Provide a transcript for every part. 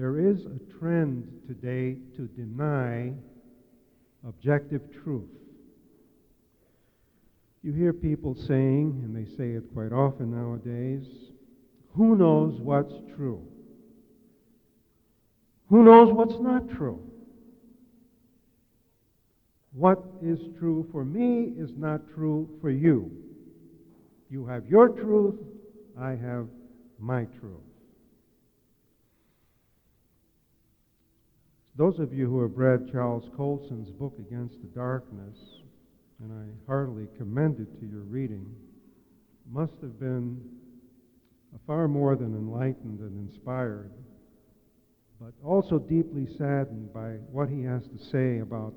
There is a trend today to deny objective truth. You hear people saying, and they say it quite often nowadays, who knows what's true? Who knows what's not true? What is true for me is not true for you. You have your truth, I have my truth. Those of you who have read Charles Colson's book Against the Darkness, and I heartily commend it to your reading, must have been far more than enlightened and inspired, but also deeply saddened by what he has to say about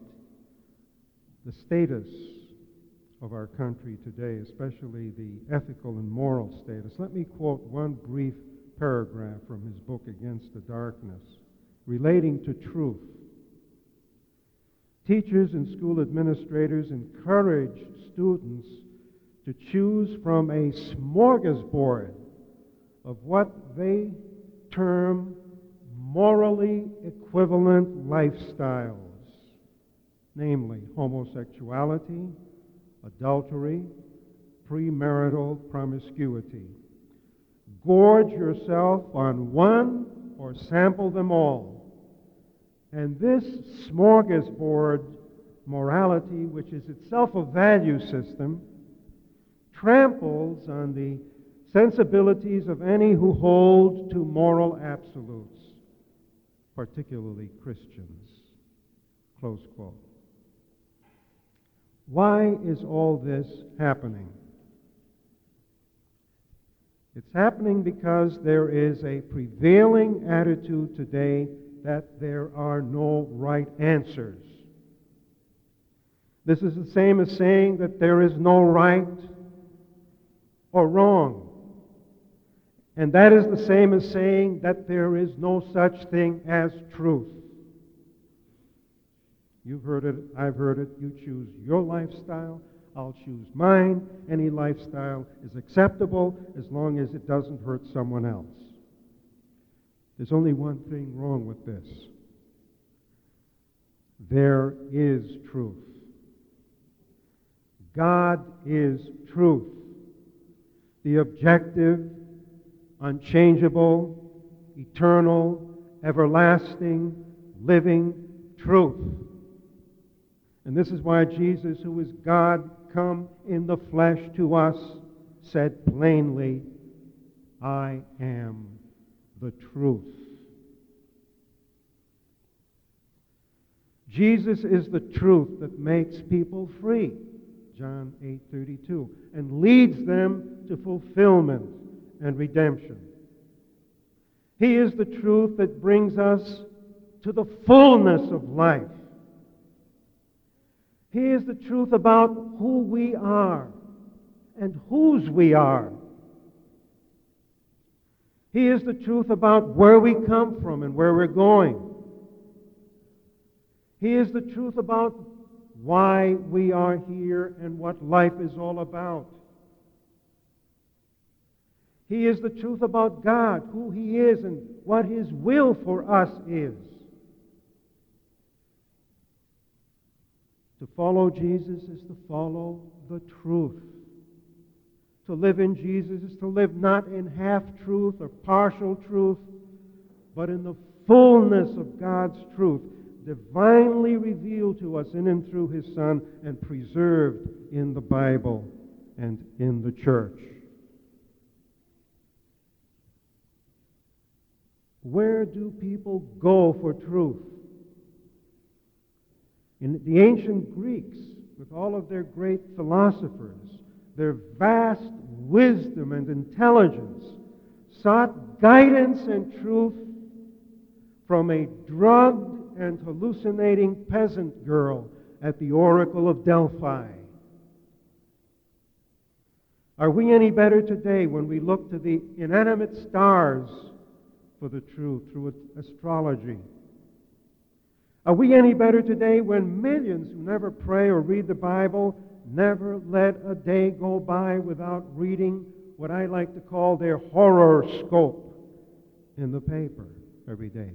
the status of our country today, especially the ethical and moral status. Let me quote one brief paragraph from his book Against the Darkness relating to truth. Teachers and school administrators encourage students to choose from a smorgasbord of what they term morally equivalent lifestyles, namely homosexuality, adultery, premarital promiscuity. Gorge yourself on one or sample them all. And this smorgasbord morality, which is itself a value system, tramples on the sensibilities of any who hold to moral absolutes, particularly Christians. Close quote. Why is all this happening? It's happening because there is a prevailing attitude today that there are no right answers. This is the same as saying that there is no right or wrong. And that is the same as saying that there is no such thing as truth. You've heard it, I've heard it. You choose your lifestyle, I'll choose mine. Any lifestyle is acceptable as long as it doesn't hurt someone else. There's only one thing wrong with this there is truth. God is truth. The objective, unchangeable, eternal, everlasting, living truth. And this is why Jesus, who is God come in the flesh to us, said plainly, I am the truth. Jesus is the truth that makes people free, John 8:32, and leads them to fulfillment and redemption. He is the truth that brings us to the fullness of life. He is the truth about who we are and whose we are. He is the truth about where we come from and where we're going. He is the truth about why we are here and what life is all about. He is the truth about God, who He is, and what His will for us is. To follow Jesus is to follow the truth. To live in Jesus is to live not in half truth or partial truth, but in the fullness of God's truth, divinely revealed to us in and through His Son and preserved in the Bible and in the church. Where do people go for truth? In the ancient Greeks, with all of their great philosophers, their vast wisdom and intelligence, sought guidance and truth from a drugged and hallucinating peasant girl at the Oracle of Delphi. Are we any better today when we look to the inanimate stars for the truth through astrology? Are we any better today when millions who never pray or read the Bible never let a day go by without reading what I like to call their horoscope in the paper every day?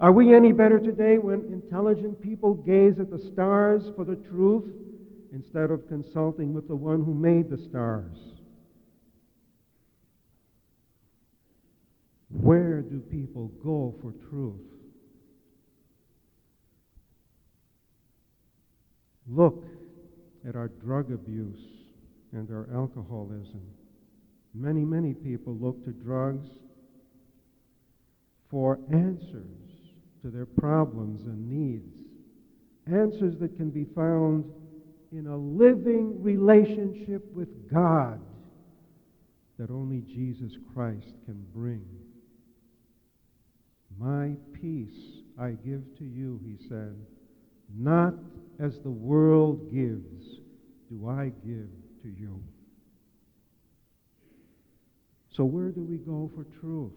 Are we any better today when intelligent people gaze at the stars for the truth instead of consulting with the one who made the stars? Where do people go for truth? Look at our drug abuse and our alcoholism. Many, many people look to drugs for answers to their problems and needs. Answers that can be found in a living relationship with God that only Jesus Christ can bring. My peace I give to you, he said, not as the world gives, do I give to you. So, where do we go for truth?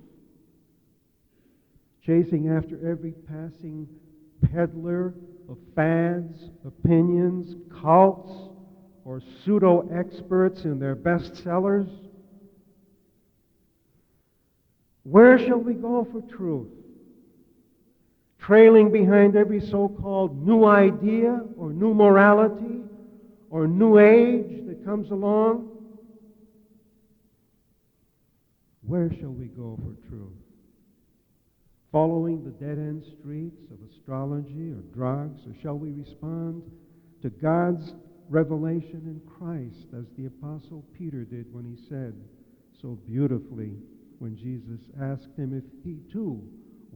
Chasing after every passing peddler of fads, opinions, cults, or pseudo experts in their bestsellers? Where shall we go for truth? Trailing behind every so called new idea or new morality or new age that comes along? Where shall we go for truth? Following the dead end streets of astrology or drugs, or shall we respond to God's revelation in Christ as the Apostle Peter did when he said so beautifully when Jesus asked him if he too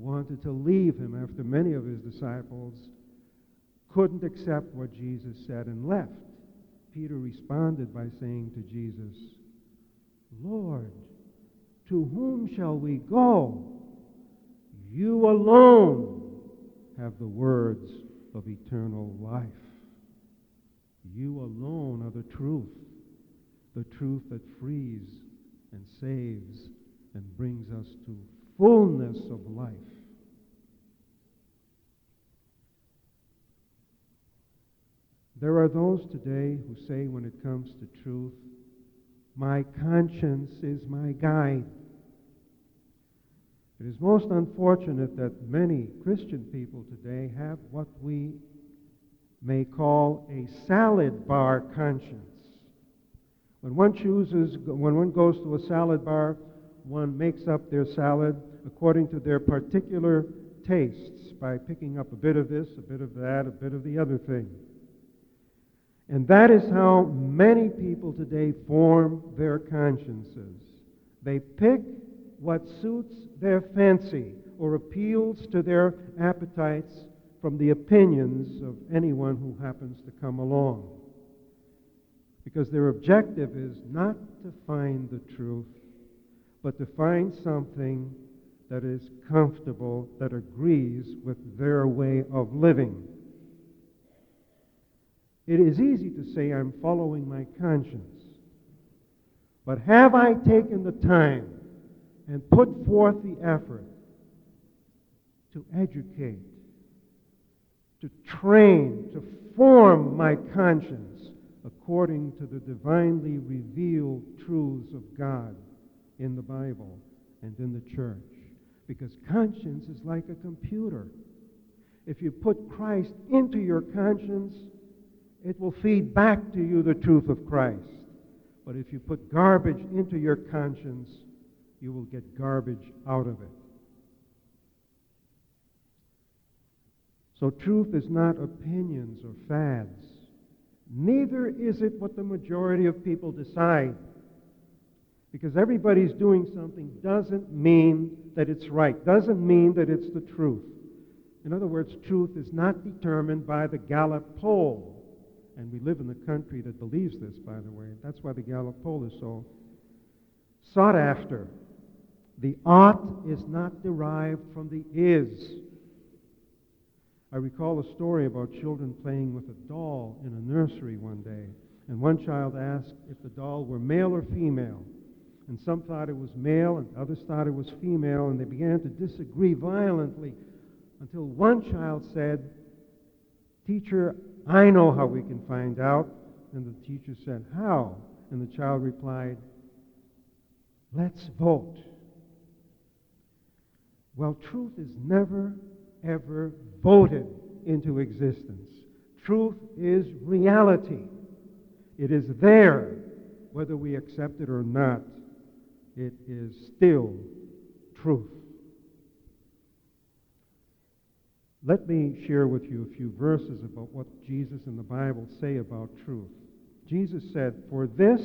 wanted to leave him after many of his disciples couldn't accept what Jesus said and left. Peter responded by saying to Jesus, Lord, to whom shall we go? You alone have the words of eternal life. You alone are the truth, the truth that frees and saves and brings us to fullness of life. There are those today who say, when it comes to truth, my conscience is my guide. It is most unfortunate that many Christian people today have what we may call a salad bar conscience. When one chooses, when one goes to a salad bar, one makes up their salad according to their particular tastes by picking up a bit of this, a bit of that, a bit of the other thing. And that is how many people today form their consciences. They pick what suits their fancy or appeals to their appetites from the opinions of anyone who happens to come along. Because their objective is not to find the truth, but to find something that is comfortable, that agrees with their way of living. It is easy to say, I'm following my conscience. But have I taken the time and put forth the effort to educate, to train, to form my conscience according to the divinely revealed truths of God in the Bible and in the church? Because conscience is like a computer. If you put Christ into your conscience, it will feed back to you the truth of Christ. But if you put garbage into your conscience, you will get garbage out of it. So truth is not opinions or fads. Neither is it what the majority of people decide. Because everybody's doing something doesn't mean that it's right, doesn't mean that it's the truth. In other words, truth is not determined by the Gallup poll. And we live in the country that believes this, by the way. That's why the Gallup poll is so sought after. The ought is not derived from the is. I recall a story about children playing with a doll in a nursery one day. And one child asked if the doll were male or female. And some thought it was male, and others thought it was female, and they began to disagree violently until one child said, Teacher, I know how we can find out. And the teacher said, How? And the child replied, Let's vote. Well, truth is never ever voted into existence. Truth is reality. It is there, whether we accept it or not. It is still truth. Let me share with you a few verses about what Jesus and the Bible say about truth. Jesus said, For this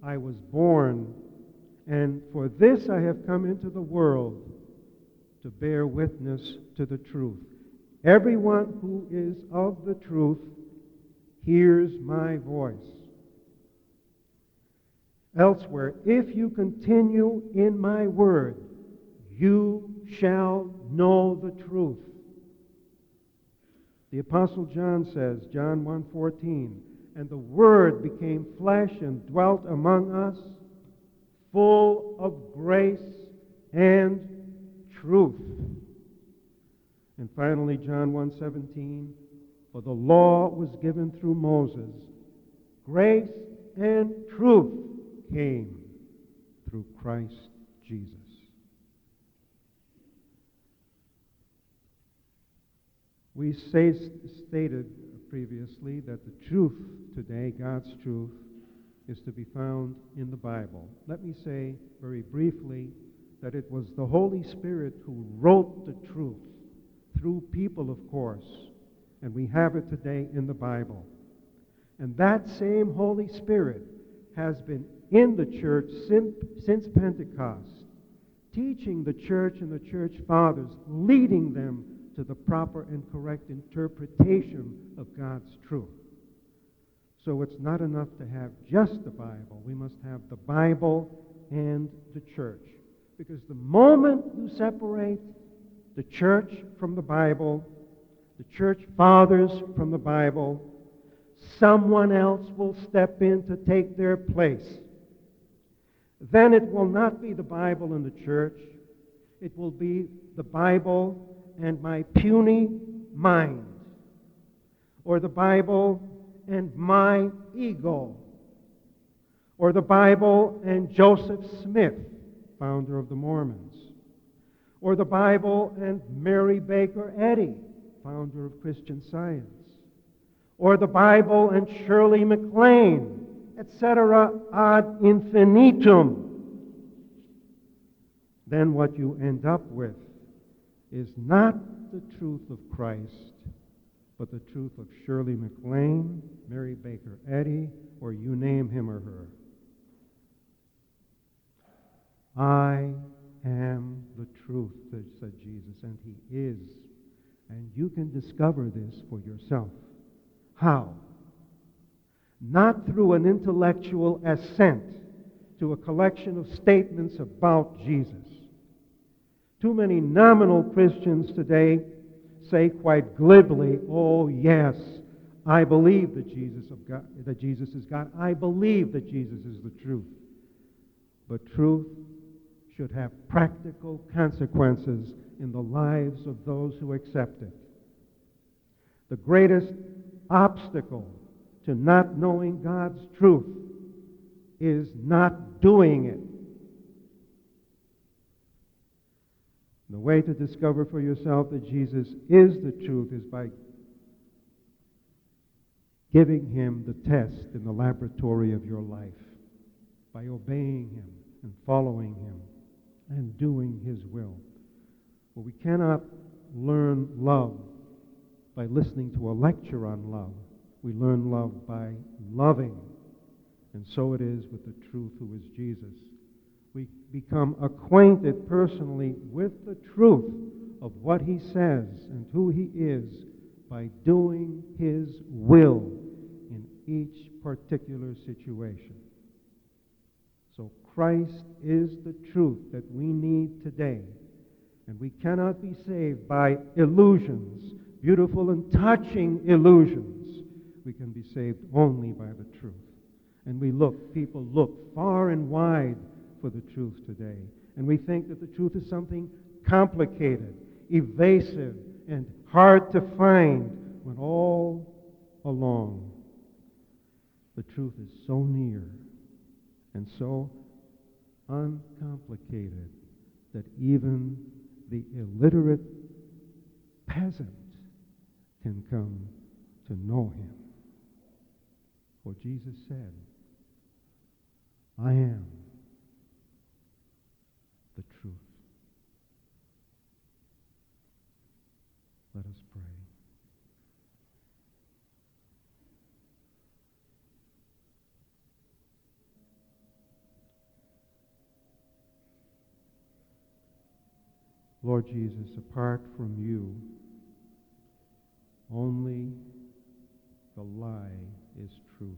I was born, and for this I have come into the world to bear witness to the truth. Everyone who is of the truth hears my voice. Elsewhere, if you continue in my word, you shall know the truth. The apostle John says, John 1:14, and the word became flesh and dwelt among us, full of grace and truth. And finally John 1:17, for the law was given through Moses, grace and truth came through Christ Jesus. We say, stated previously that the truth today, God's truth, is to be found in the Bible. Let me say very briefly that it was the Holy Spirit who wrote the truth through people, of course, and we have it today in the Bible. And that same Holy Spirit has been in the church since, since Pentecost, teaching the church and the church fathers, leading them to the proper and correct interpretation of God's truth. So it's not enough to have just the Bible. We must have the Bible and the church. Because the moment you separate the church from the Bible, the church fathers from the Bible, someone else will step in to take their place. Then it will not be the Bible and the church. It will be the Bible and my puny mind, or the Bible and my ego, or the Bible and Joseph Smith, founder of the Mormons, or the Bible and Mary Baker Eddy, founder of Christian Science, or the Bible and Shirley MacLaine, etc., ad infinitum. Then what you end up with is not the truth of Christ, but the truth of Shirley MacLaine, Mary Baker Eddy, or you name him or her. I am the truth, said Jesus, and he is. And you can discover this for yourself. How? Not through an intellectual assent to a collection of statements about Jesus too many nominal Christians today say quite glibly, "Oh yes, I believe that Jesus of God, that Jesus is God. I believe that Jesus is the truth." But truth should have practical consequences in the lives of those who accept it. The greatest obstacle to not knowing God's truth is not doing it. The way to discover for yourself that Jesus is the truth is by giving him the test in the laboratory of your life, by obeying him and following him and doing his will. Well, we cannot learn love by listening to a lecture on love. We learn love by loving. And so it is with the truth who is Jesus we become acquainted personally with the truth of what he says and who he is by doing his will in each particular situation. So Christ is the truth that we need today. And we cannot be saved by illusions, beautiful and touching illusions. We can be saved only by the truth. And we look, people look far and wide for the truth today. And we think that the truth is something complicated, evasive, and hard to find when all along the truth is so near and so uncomplicated that even the illiterate peasant can come to know him. For Jesus said, I am the truth. Let us pray. Lord Jesus, apart from you, only the lie is truth.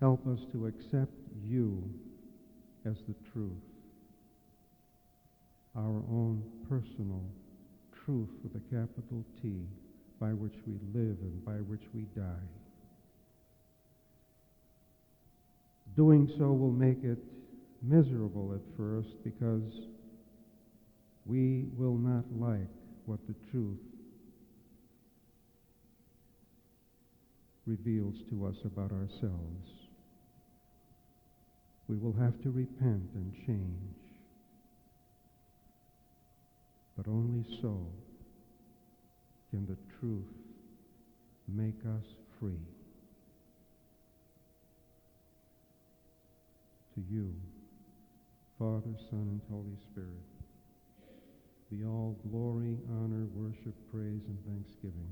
Help us to accept you as the truth, our own personal truth with a capital T, by which we live and by which we die. Doing so will make it miserable at first because we will not like what the truth reveals to us about ourselves. We will have to repent and change. But only so can the truth make us free. To you, Father, Son, and Holy Spirit, be all glory, honor, worship, praise, and thanksgiving,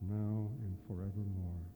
now and forevermore.